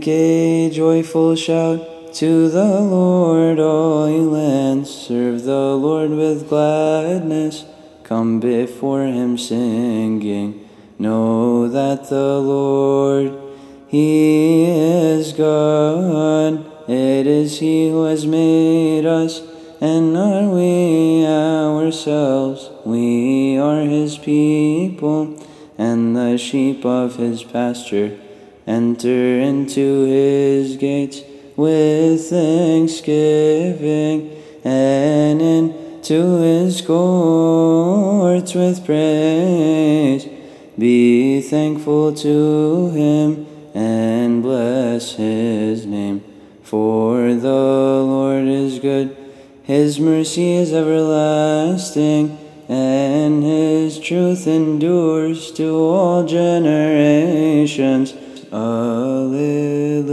Make a joyful shout to the Lord, all ye lands. Serve the Lord with gladness. Come before him singing. Know that the Lord, he is God. It is he who has made us, and not we ourselves. We are his people, and the sheep of his pasture. Enter into his gates with thanksgiving, and into his courts with praise. Be thankful to him and bless his name. For the Lord is good, his mercy is everlasting, and his truth endures to all generations. Alleluia.